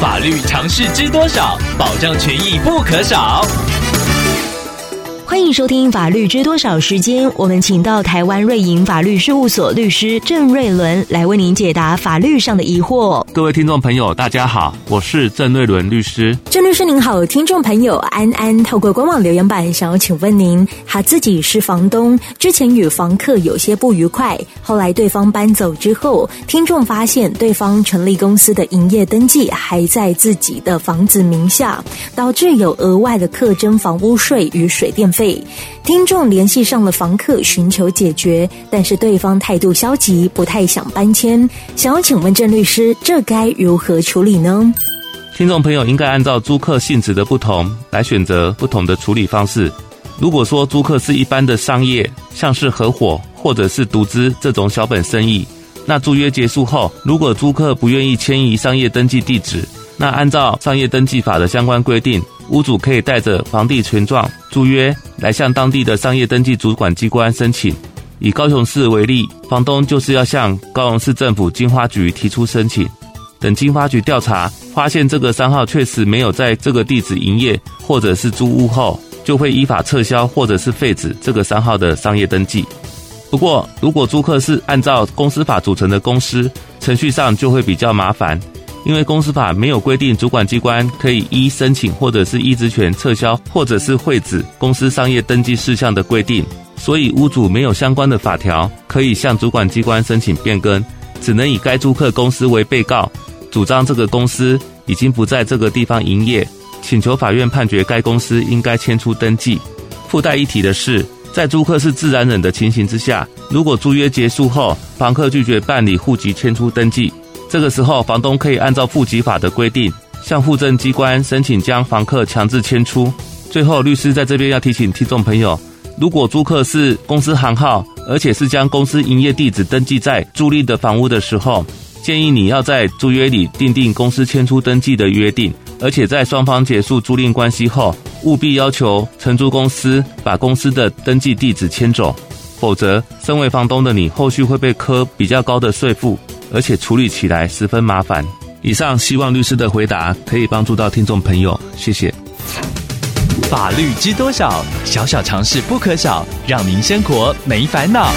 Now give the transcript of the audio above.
法律常识知多少？保障权益不可少。收听《法律知多少》时间，我们请到台湾瑞银法律事务所律师郑瑞伦来为您解答法律上的疑惑。各位听众朋友，大家好，我是郑瑞伦律师。郑律师您好，听众朋友安安透过官网留言板想要请问您，他自己是房东，之前与房客有些不愉快，后来对方搬走之后，听众发现对方成立公司的营业登记还在自己的房子名下，导致有额外的课征房屋税与水电费。听众联系上了房客寻求解决，但是对方态度消极，不太想搬迁。想要请问郑律师，这该如何处理呢？听众朋友应该按照租客性质的不同来选择不同的处理方式。如果说租客是一般的商业，像是合伙或者是独资这种小本生意，那租约结束后，如果租客不愿意迁移商业登记地址，那按照商业登记法的相关规定，屋主可以带着房地权状、租约来向当地的商业登记主管机关申请。以高雄市为例，房东就是要向高雄市政府经发局提出申请。等经发局调查发现这个商号确实没有在这个地址营业或者是租屋后，就会依法撤销或者是废止这个商号的商业登记。不过，如果租客是按照公司法组成的公司，程序上就会比较麻烦。因为公司法没有规定主管机关可以依申请或者是依职权撤销或者是废止公司商业登记事项的规定，所以屋主没有相关的法条可以向主管机关申请变更，只能以该租客公司为被告，主张这个公司已经不在这个地方营业，请求法院判决该公司应该迁出登记。附带一提的是，在租客是自然人的情形之下，如果租约结束后，房客拒绝办理户籍迁出登记。这个时候，房东可以按照户籍法的规定，向户政机关申请将房客强制迁出。最后，律师在这边要提醒听众朋友，如果租客是公司行号，而且是将公司营业地址登记在租赁的房屋的时候，建议你要在租约里订定公司迁出登记的约定，而且在双方结束租赁关系后，务必要求承租公司把公司的登记地址迁走，否则，身为房东的你后续会被科比较高的税负。而且处理起来十分麻烦。以上希望律师的回答可以帮助到听众朋友，谢谢。法律知多少？小小常识不可少，让您生活没烦恼。